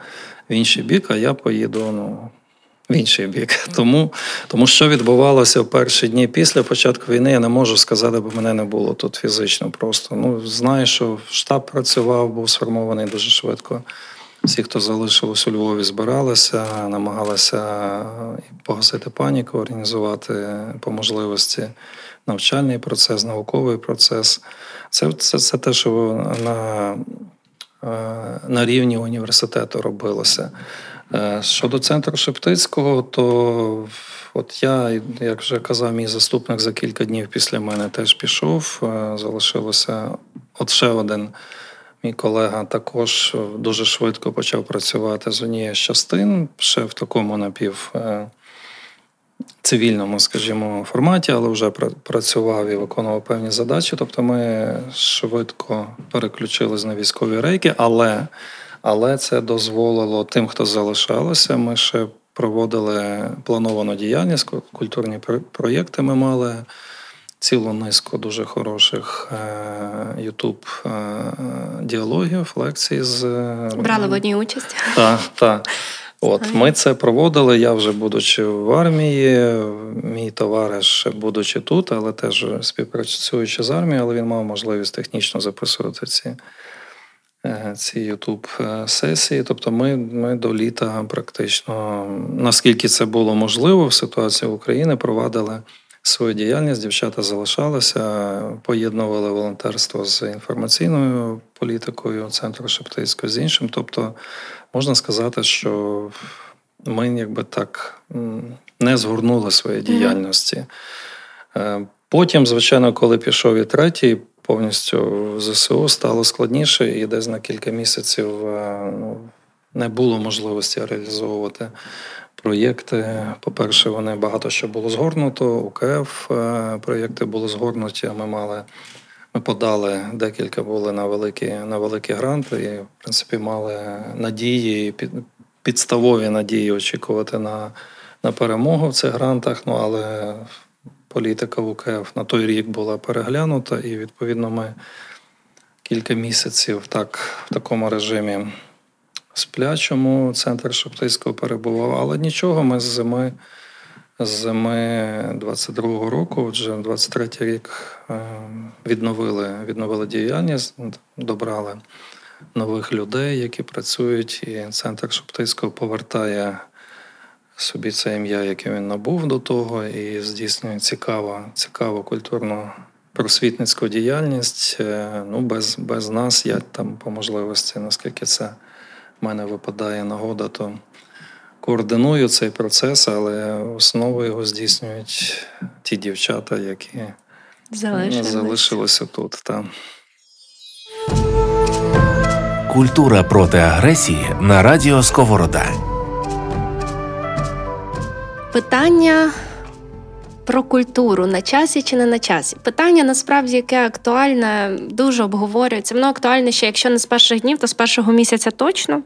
в інший бік, а я поїду ну, в інший бік. Тому, тому що відбувалося в перші дні після початку війни, я не можу сказати, бо мене не було тут фізично. Просто ну знаю, що штаб працював, був сформований дуже швидко. Всі, хто залишилось у Львові, збиралися, намагалися погасити паніку, організувати по можливості навчальний процес, науковий процес. Це це, це те, що на на рівні університету робилося. Е, щодо центру Шептицького, то от я, як вже казав, мій заступник за кілька днів після мене теж пішов. Е, залишилося от ще один мій колега також дуже швидко почав працювати з однієї з частин, ще в такому напів цивільному, скажімо, форматі, але вже працював і виконував певні задачі. Тобто ми швидко переключились на військові рейки, але але це дозволило тим, хто залишалося. Ми ще проводили плановану діяльність, культурні проєкти ми мали. Цілу низку дуже хороших Ютуб е, діалогів, лекцій з брали в одній участь. Так, так. От ми це проводили. Я вже будучи в армії, мій товариш, будучи тут, але теж співпрацюючи з армією, але він мав можливість технічно записувати ці е, ці ютуб сесії. Тобто, ми ми до літа практично, наскільки це було можливо в ситуації України, провадили свою діяльність. Дівчата залишалися, поєднували волонтерство з інформаційною політикою центру Шептицького з іншим. Тобто можна сказати, що ми якби так не згорнули свої діяльності. Е, потім, звичайно, коли пішов і третій, повністю ЗСУ стало складніше, і десь на кілька місяців е, ну, не було можливості реалізовувати проєкти. По-перше, вони багато що було згорнуто. УКФ е, проєкти були згорнуті. Ми мали ми подали декілька були на великі на великі гранти, і в принципі мали надії, під, підставові надії очікувати на на перемогу в цих грантах. Ну але політика в УКФ на той рік була переглянута, і відповідно ми кілька місяців так в такому режимі сплячому центр Шептицького перебував, але нічого, ми з зими зими 22-го року, вже 23-й рік е, відновили відновили діяльність, добрали нових людей, які працюють, і центр Шептицького повертає собі це ім'я, яке він набув до того, і здійснює цікаву, цікаву культурну просвітницьку діяльність. Е, ну, без, без нас я там по можливості, наскільки це в мене випадає нагода, то координую цей процес, але основу його здійснюють ті дівчата, які Залишились. залишилися тут. Та. Культура проти агресії на радіо Сковорода. Питання про культуру на часі чи не на часі. Питання насправді яке актуальне, дуже обговорюється. Воно актуальне ще, якщо не з перших днів, то з першого місяця точно.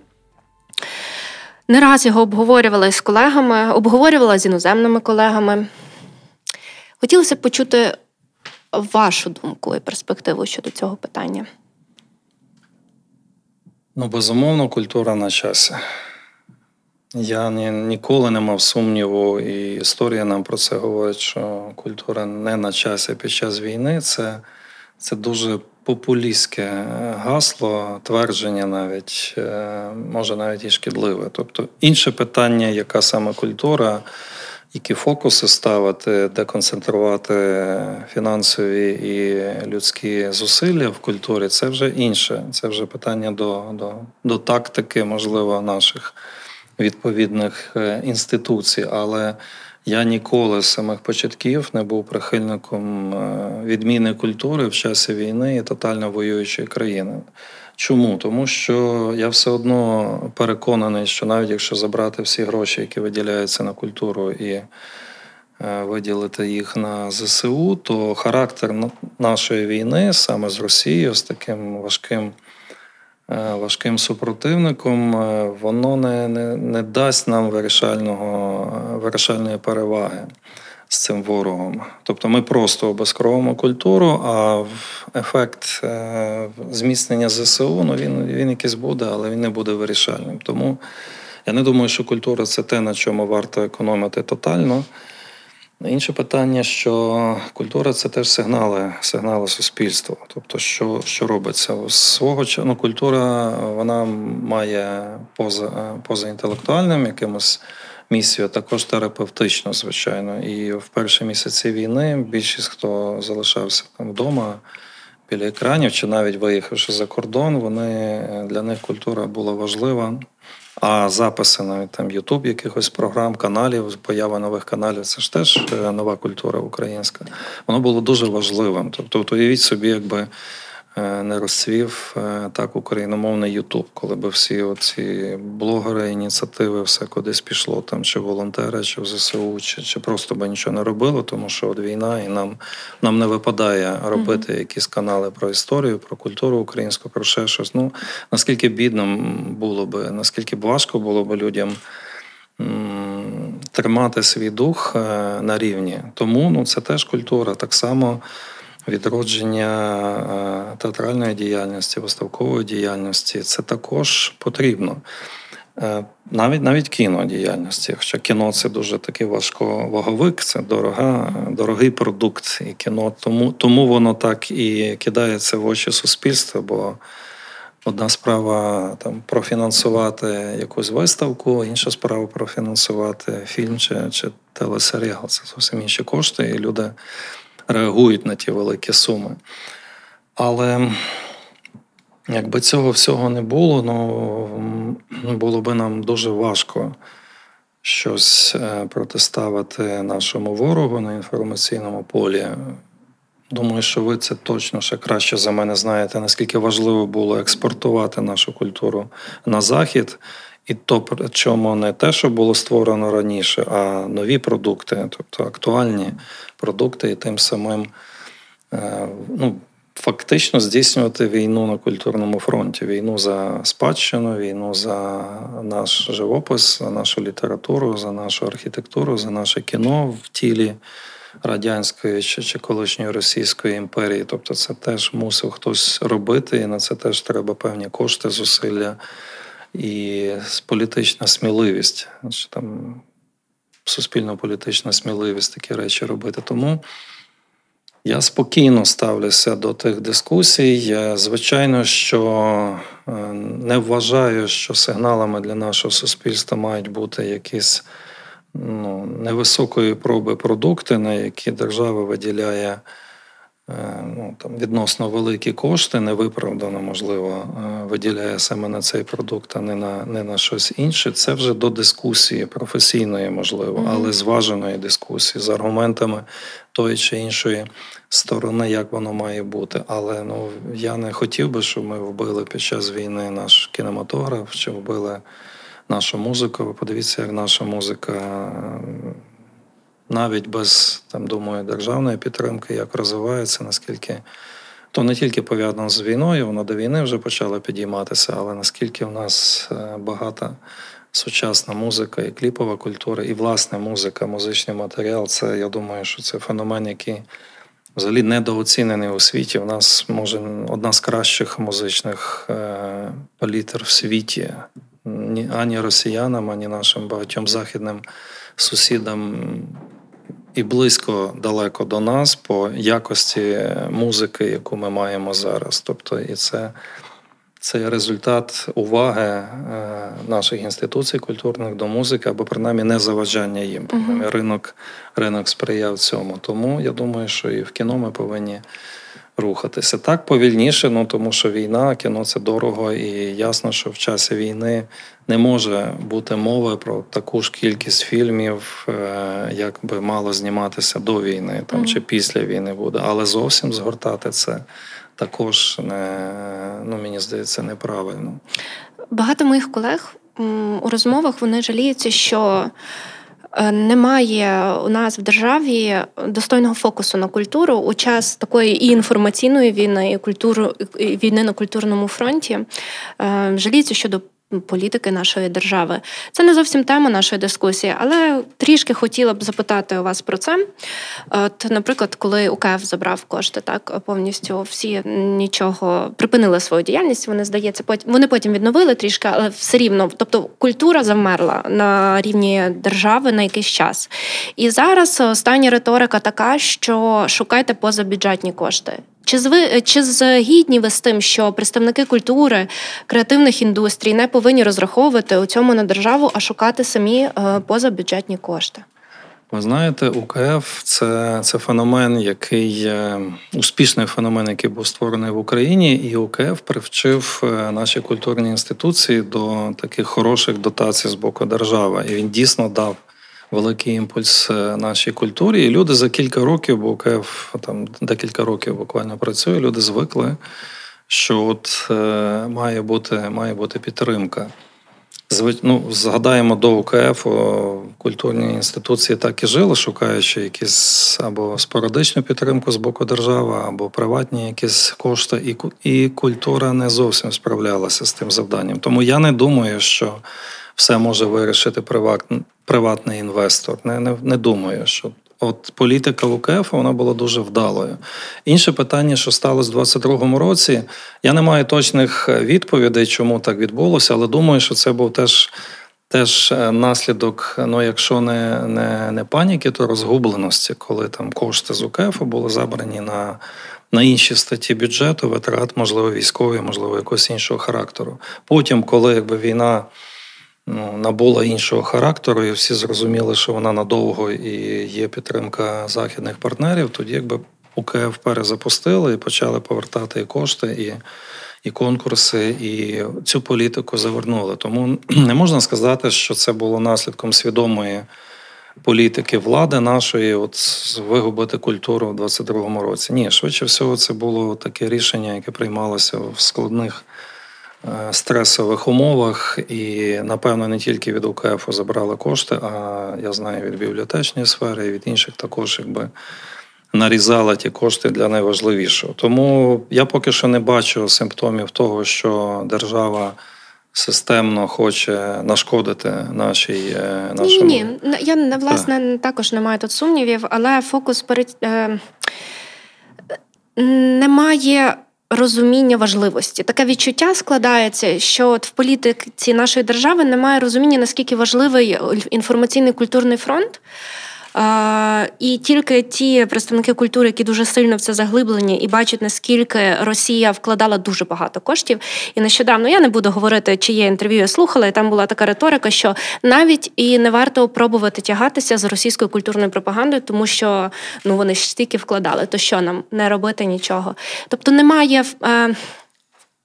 Не раз його обговорювала з колегами, обговорювала з іноземними колегами. Хотілося б почути вашу думку і перспективу щодо цього питання. Ну, безумовно, культура на часі. Я ні, ніколи не мав сумніву, і історія нам про це говорить, що культура не на часі під час війни. Це, Це дуже популістське гасло, твердження навіть е, може навіть і шкідливе. Тобто інше питання, яка саме культура, які фокуси ставити, де концентрувати фінансові і людські зусилля в культурі, це вже інше. Це вже питання до, до, до тактики, можливо, наших відповідних е, інституцій. Але я ніколи з самих початків не був прихильником е, відміни культури в часі війни і тотально воюючої країни. Чому? Тому що я все одно переконаний, що навіть якщо забрати всі гроші, які виділяються на культуру, і е, виділити їх на ЗСУ, то характер нашої війни саме з Росією, з таким важким. Е, важким супротивником, е, воно не не, не дасть нам вирішального, вирішальної переваги з цим ворогом. Тобто ми просто обезкровимо культуру, а ефект е, зміцнення ЗСУ ну він, він якийсь буде, але він не буде вирішальним. Тому я не думаю, що культура це те, на чому варто економити тотально. Інше питання, що культура це теж сигнали, сигнали суспільства. Тобто, що що робиться свого ну, культура вона має поза поза інтелектуальним якимось місію, також терапевтично, звичайно. І в перші місяці війни більшість хто залишався там вдома біля екранів, чи навіть виїхавши за кордон, вони для них культура була важлива. А записи навіть там Ютуб, якихось програм, каналів, поява нових каналів це ж теж е, нова культура українська. Воно було дуже важливим. Тобто, уявіть собі, якби не розцвів е, так україномовний Ютуб, коли би всі оці блогери, ініціативи, все кудись пішло, там чи волонтери, чи в ЗСУ, чи чи просто би нічого не робило, тому що от війна, і нам нам не випадає робити mm-hmm. якісь канали про історію, про культуру українську, про ще щось. Ну наскільки бідно було би, наскільки б важко було б людям. Тримати свій дух е, на рівні, тому ну це теж культура. Так само відродження е, театральної діяльності, виставкової діяльності це також потрібно. Е, навіть навіть кінодіяльності. Хоча кіно це дуже такий важковаговик, це дорога, дорогий продукт і кіно. Тому тому воно так і кидається в очі суспільства, бо одна справа там профінансувати якусь виставку, інша справа профінансувати фільм чи, чи телесеріал. Це зовсім інші кошти, і люди реагують на ті великі суми. Але якби цього всього не було, ну було би нам дуже важко щось е, протиставити нашому ворогу на інформаційному полі. Думаю, що ви це точно ще краще за мене знаєте, наскільки важливо було експортувати нашу культуру на захід, і то, чому не те, що було створено раніше, а нові продукти, тобто актуальні продукти, і тим самим е, ну, фактично здійснювати війну на культурному фронті, війну за спадщину, війну за наш живопис, за нашу літературу, за нашу архітектуру, за наше кіно в тілі. Радянської чи, чи колишньої Російської імперії, тобто це теж мусив хтось робити, і на це теж треба певні кошти, зусилля і політична сміливість, що там суспільно-політична сміливість такі речі робити. Тому я спокійно ставлюся до тих дискусій. Звичайно, що е, не вважаю, що сигналами для нашого суспільства мають бути якісь ну, невисокої проби продукти, на які держава виділяє. Е, ну, там, відносно великі кошти, невиправдано, можливо, е, виділяє саме на цей продукт, а не на не на щось інше. Це вже до дискусії професійної, можливо, але зваженої дискусії з аргументами тої чи іншої сторони, як воно має бути. Але ну я не хотів би, щоб ми вбили під час війни наш кінематограф, чи вбили нашу музику. Ви подивіться, як наша музика навіть без там, думаю, державної підтримки, як розвивається, наскільки то не тільки пов'язано з війною, воно до війни вже почало підійматися, але наскільки в нас е, багата сучасна музика і кліпова культура, і власне музика, музичний матеріал це я думаю, що це феномен, який. Взагалі недооцінений у світі. У нас може одна з кращих музичних е, палітр в світі. Ані росіянам, ані нашим багатьом західним сусідам і близько далеко до нас по якості музики, яку ми маємо зараз. Тобто, і це це результат уваги е, наших інституцій культурних до музики, або принаймні не заважання їм. Uh-huh. Ринок, Ринок сприяв цьому. Тому я думаю, що і в кіно ми повинні рухатися. Так повільніше, ну тому що війна, кіно це дорого, і ясно, що в часі війни не може бути мови про таку ж кількість фільмів, е, як би мало зніматися до війни, там mm-hmm. чи після війни буде, але зовсім згортати це також не ну мені здається неправильно. Багато моїх колег у розмовах вони жаліються, що. Е, немає у нас в державі достойного фокусу на культуру у час такої і інформаційної війни, і культуру і війни на культурному фронті. Е, жаліється щодо політики нашої держави. Це не зовсім тема нашої дискусії, але трішки хотіла б запитати у вас про це. От, Наприклад, коли УКФ забрав кошти, так повністю всі нічого припинили свою діяльність. Вони здається, потім вони потім відновили трішки, але все рівно, тобто культура завмерла на рівні держави на якийсь час. І зараз остання риторика така, що шукайте позабюджетні кошти. Чи зви чи згідні ви з тим, що представники культури, креативних індустрій не повинні розраховувати у цьому на державу, а шукати самі е, позабюджетні кошти? Ви знаєте, УКФ це це феномен, який успішний феномен, який був створений в Україні, і УКФ привчив е, наші культурні інституції до таких хороших дотацій з боку держави. І він дійсно дав великий імпульс е, нашій культурі. І люди за кілька років, бо КФ там декілька років буквально працює, люди звикли що от е, має бути має бути підтримка. ну, Згадаємо до УКФ культурні інституції так і жили, шукаючи якісь або спорадичну підтримку з боку держави, або приватні якісь кошти, і і культура не зовсім справлялася з тим завданням. Тому я не думаю, що все може вирішити приват, приватний інвестор. Не, не, Не думаю, що От політика УКФ вона була дуже вдалою. Інше питання, що сталося в 22-му році, я не маю точних відповідей, чому так відбулося, але думаю, що це був теж теж е, наслідок, ну якщо не не, не паніки, то розгубленості, коли там кошти з УКФ були забрані на на інші статті бюджету, витрат, можливо, військові, можливо, якогось іншого характеру. Потім, коли якби війна ну, набула іншого характеру, і всі зрозуміли, що вона надовго і є підтримка західних партнерів, тоді якби УКФ перезапустили і почали повертати і кошти, і і конкурси, і цю політику завернули. Тому не можна сказати, що це було наслідком свідомої. Політики влади нашої, от вигубити культуру в 22-му році. Ні, швидше всього, це було таке рішення, яке приймалося в складних стресових умовах, і, напевно, не тільки від УКФ забрали кошти, а я знаю від бібліотечної сфери і від інших також, якби. Нарізала ті кошти для найважливішого. Тому я поки що не бачу симптомів того, що держава системно хоче нашкодити нашій е, нашому... Ні, ні. Я власне так. також не маю тут сумнівів, але фокус перед е... немає розуміння важливості. Таке відчуття складається, що от в політиці нашої держави немає розуміння, наскільки важливий інформаційний культурний фронт. І тільки ті представники культури, які дуже сильно в це заглиблені і бачать, наскільки Росія вкладала дуже багато коштів. І нещодавно я не буду говорити, чиє інтерв'ю я слухала, і там була така риторика, що навіть і не варто пробувати тягатися з російською культурною пропагандою, тому що ну вони ж стільки вкладали, то що нам не робити нічого. Тобто немає. Е,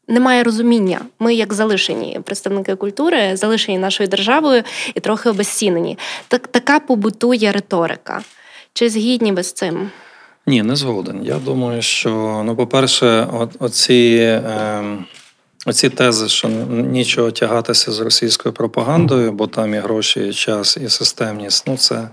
немає розуміння. Ми, як залишені представники культури, залишені нашою державою і трохи обезцінені. Так така побутує риторика. Чи згідні ви з цим? Ні, не згоден. Я думаю, що ну, по-перше, от, оці. Е... Оці тези, що нічого тягатися з російською пропагандою, бо там і гроші, і час, і системність. Ну, це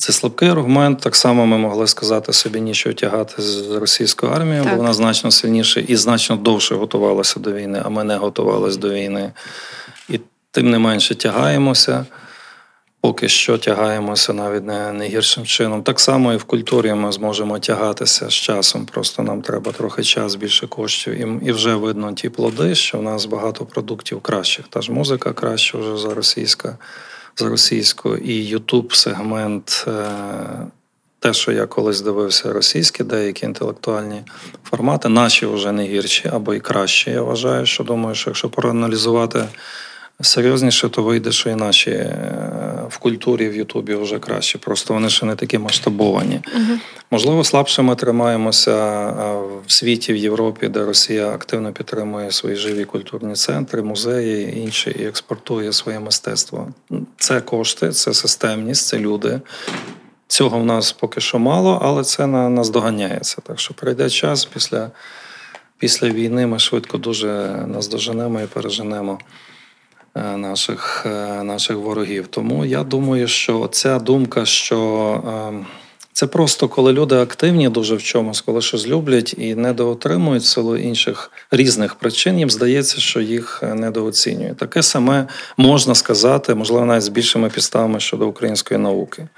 це слабкий аргумент. Так само ми могли сказати собі нічого тягати з російською армією, так. бо вона значно сильніше і значно довше готувалася до війни, а ми не готувалися до війни. І тим не менше тягаємося. Поки що тягаємося навіть не, не гіршим чином. Так само і в культурі ми зможемо тягатися з часом. Просто нам треба трохи час, більше коштів. І і вже видно ті плоди, що в нас багато продуктів кращих. Та ж музика краща вже за російська з російською, і Ютуб сегмент. Е, те, що я колись дивився, російські деякі інтелектуальні формати, наші вже не гірші або і кращі. Я вважаю, що думаю, що якщо проаналізувати серйозніше, то вийде, що і наші е, в культурі в Ютубі вже краще. Просто вони ще не такі масштабовані. Угу. Можливо, слабше ми тримаємося в світі в Європі, де Росія активно підтримує свої живі культурні центри, музеї і інші і експортує своє мистецтво. Це кошти, це системність, це люди. Цього в нас поки що мало, але це на нас доганяється. Так що прийде час після, після війни. Ми швидко дуже наздоженемо і переженемо. Е, наших е, наших ворогів. Тому я думаю, що ця думка, що е, це просто коли люди активні дуже в чомусь, коли щось люблять і недоотримують силу інших різних причин, їм здається, що їх недооцінюють. Таке саме можна сказати, можливо, навіть з більшими підставами щодо української науки.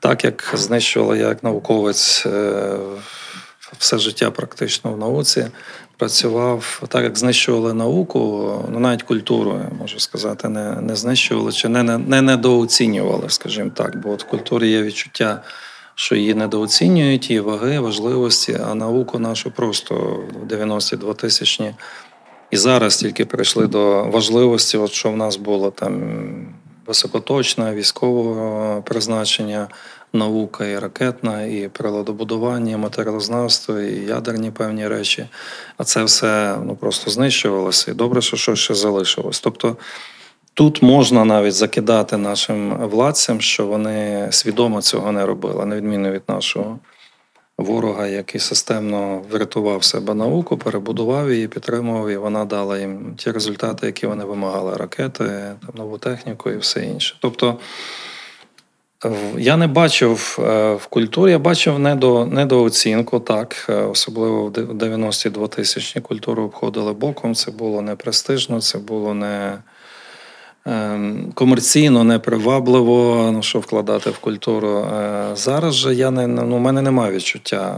Так як знищувала я як науковець все життя практично в науці, працював так, як знищували науку, ну навіть культуру, можу сказати, не не знищували чи не не недооцінювали, скажімо так. Бо от в культурі є відчуття, що її недооцінюють, її ваги, важливості, а науку нашу просто в 92 тисячні. І зараз тільки прийшли до важливості, от що в нас було там високоточне військового призначення наука, і ракетна, і приладобудування, і матеріалознавство, і ядерні певні речі. А це все ну просто знищувалося. І добре, що щось ще залишилось. Тобто тут можна навіть закидати нашим владцям, що вони свідомо цього не робили, на відміну від нашого ворога, який системно врятував себе науку, перебудував її, підтримував, і вона дала їм ті результати, які вони вимагали: ракети, там, нову техніку і все інше. Тобто я не бачив е, в культурі, я бачив недо, недооцінку, так, е, особливо в 90-ті 2000 культуру обходили боком. Це було не престижно, це було не комерційно, не привабливо, ну, що вкладати в культуру. Е, зараз же я не ну, у мене немає відчуття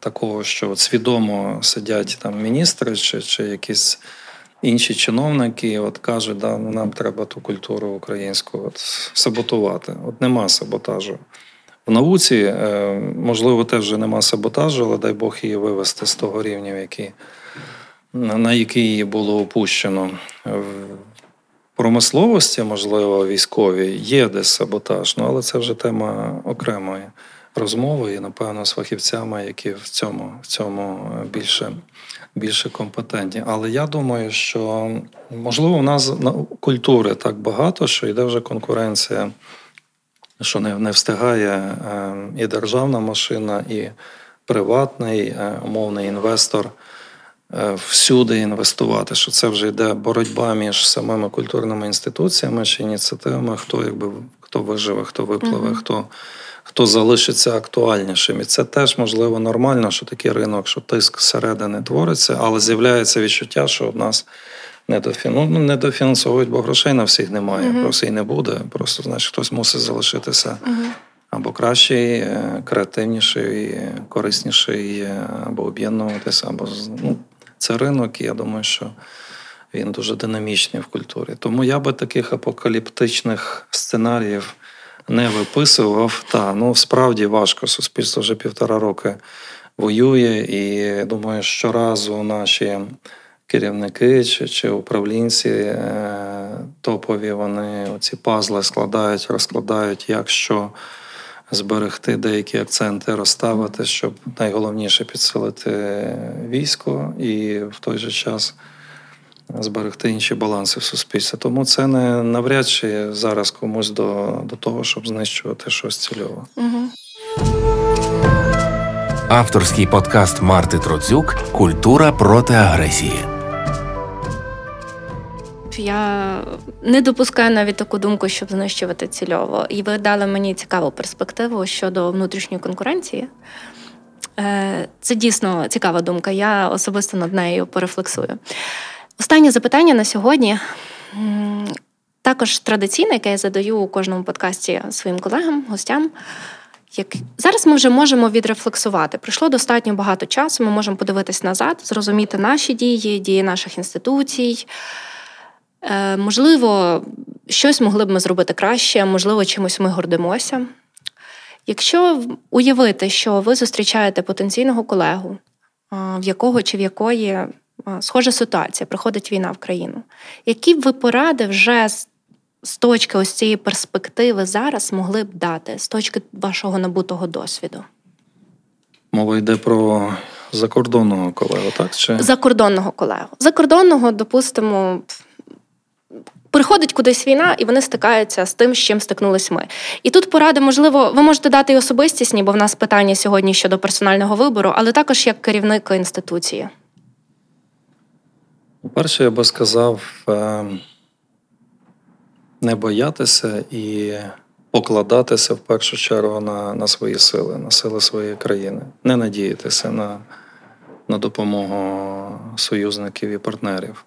такого, що от свідомо сидять там міністри чи, чи якісь інші чиновники от кажуть, да, ну, нам треба ту культуру українську от, саботувати. От нема саботажу. В науці, е, можливо, теж нема саботажу, але дай Бог її вивести з того рівня, на який її було опущено. В промисловості, можливо, військовій, є десь саботаж, ну, але це вже тема окремої розмови, і, напевно, з фахівцями, які в цьому, в цьому більше більше компетентні. Але я думаю, що можливо у нас культури так багато, що йде вже конкуренція, що не не встигає е, і державна машина, і приватний е, умовний інвестор. Е, всюди інвестувати, що це вже йде боротьба між самими культурними інституціями чи ініціативами, хто якби хто виживе, хто випливе, uh-huh. хто хто залишиться актуальнішим. І це теж можливо нормально, що такий ринок, що тиск зсередини твориться, але з'являється відчуття, що в нас недофіну... ну, недофінансовують, бо грошей на всіх немає. uh Просто і не буде. Просто значить, хтось мусить залишитися. uh Або кращий, е, креативніший, корисніший, е, або об'єднуватися, або ну, це ринок, і я думаю, що він дуже динамічний в культурі. Тому я би таких апокаліптичних сценаріїв не виписував. Та ну справді важко. Суспільство вже півтора роки воює, і думаю, щоразу наші керівники чи чи управлінці е, топові вони оці пазли складають, розкладають, як що зберегти деякі акценти, розставити, щоб найголовніше підсилити військо і в той же час зберегти інші баланси в суспільстві. Тому це не навряд чи зараз комусь до до того, щоб знищувати щось цільово. Угу. Авторський подкаст Марти Троцюк Культура проти агресії. Я не допускаю навіть таку думку, щоб знищувати цільово. І ви дали мені цікаву перспективу щодо внутрішньої конкуренції. Е, це дійсно цікава думка. Я особисто над нею порефлексую. Останнє запитання на сьогодні. Також традиційне, яке я задаю у кожному подкасті своїм колегам, гостям. Як зараз ми вже можемо відрефлексувати. Пройшло достатньо багато часу. Ми можемо подивитись назад, зрозуміти наші дії, дії наших інституцій. Е, Можливо, щось могли б ми зробити краще, можливо, чимось ми гордимося. Якщо уявити, що ви зустрічаєте потенційного колегу, в якого чи в якої схожа ситуація, приходить війна в країну. Які б ви поради вже з точки ось цієї перспективи зараз могли б дати, з точки вашого набутого досвіду? Мова йде про закордонного колегу, так? Чи? Закордонного колегу. Закордонного, допустимо, приходить кудись війна, і вони стикаються з тим, з чим стикнулись ми. І тут поради, можливо, ви можете дати і особистісні, бо в нас питання сьогодні щодо персонального вибору, але також як керівник інституції. Перше, я би сказав е, не боятися і покладатися в першу чергу на на свої сили, на сили своєї країни, не надіятися на, на допомогу союзників і партнерів.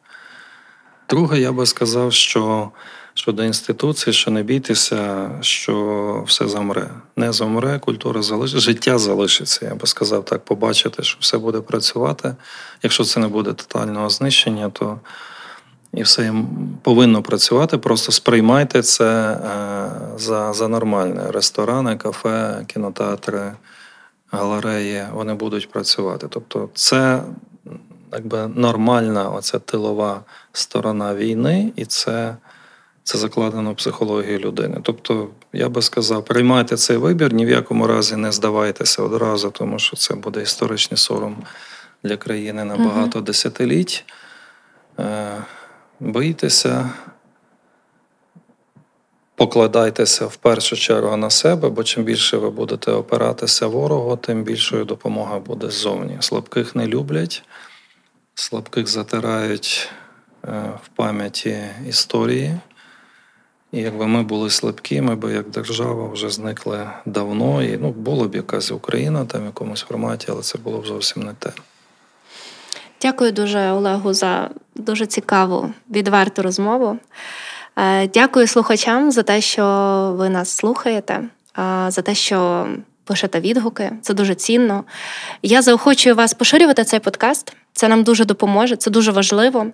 Друге, я би сказав, що щодо інституції, що не бійтеся, що все замре. Не замре, культура залишиться, життя залишиться. Я би сказав так, побачити, що все буде працювати. Якщо це не буде тотального знищення, то і все повинно працювати. Просто сприймайте це е, за, за нормальне. Ресторани, кафе, кінотеатри, галереї вони будуть працювати. Тобто, це якби нормальна оця тилова сторона війни, і це це закладено в психологію людини. Тобто, я би сказав, приймайте цей вибір, ні в якому разі не здавайтеся одразу, тому що це буде історичний сором для країни на багато uh десятиліть. Е, Боїтеся, покладайтеся в першу чергу на себе, бо чим більше ви будете опиратися ворогу, тим більшою допомога буде ззовні. Слабких не люблять, слабких затирають в пам'яті історії. І якби ми були слабкі, ми б як держава вже зникли давно. І ну, була б якась Україна там в якомусь форматі, але це було б зовсім не те. Дякую дуже, Олегу, за дуже цікаву, відверту розмову. Е, дякую слухачам за те, що ви нас слухаєте, за те, що пишете відгуки. Це дуже цінно. Я заохочую вас поширювати цей подкаст. Це нам дуже допоможе, це дуже важливо.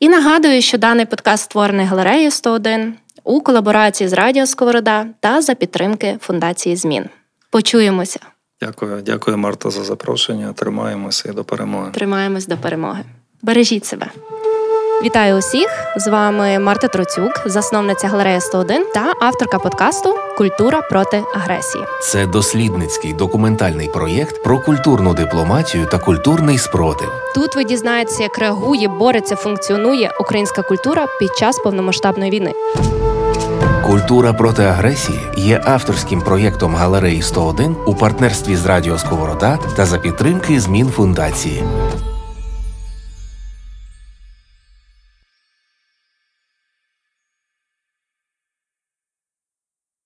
І нагадую, що даний подкаст створений галереєю 101 у колаборації з Радіо Сковорода та за підтримки Фундації Змін. Почуємося. Дякую, дякую, Марта, за запрошення. Тримаємося і до перемоги. Тримаємось до перемоги. Бережіть себе. Вітаю усіх! З вами Марта Троцюк, засновниця галереї 101 та авторка подкасту Культура проти агресії. Це дослідницький документальний проєкт про культурну дипломатію та культурний спротив. Тут ви дізнаєтеся, як реагує, бореться, функціонує українська культура під час повномасштабної війни. Культура проти агресії є авторським проєктом галереї 101 у партнерстві з Радіо Сковорода та за підтримки змін фундації.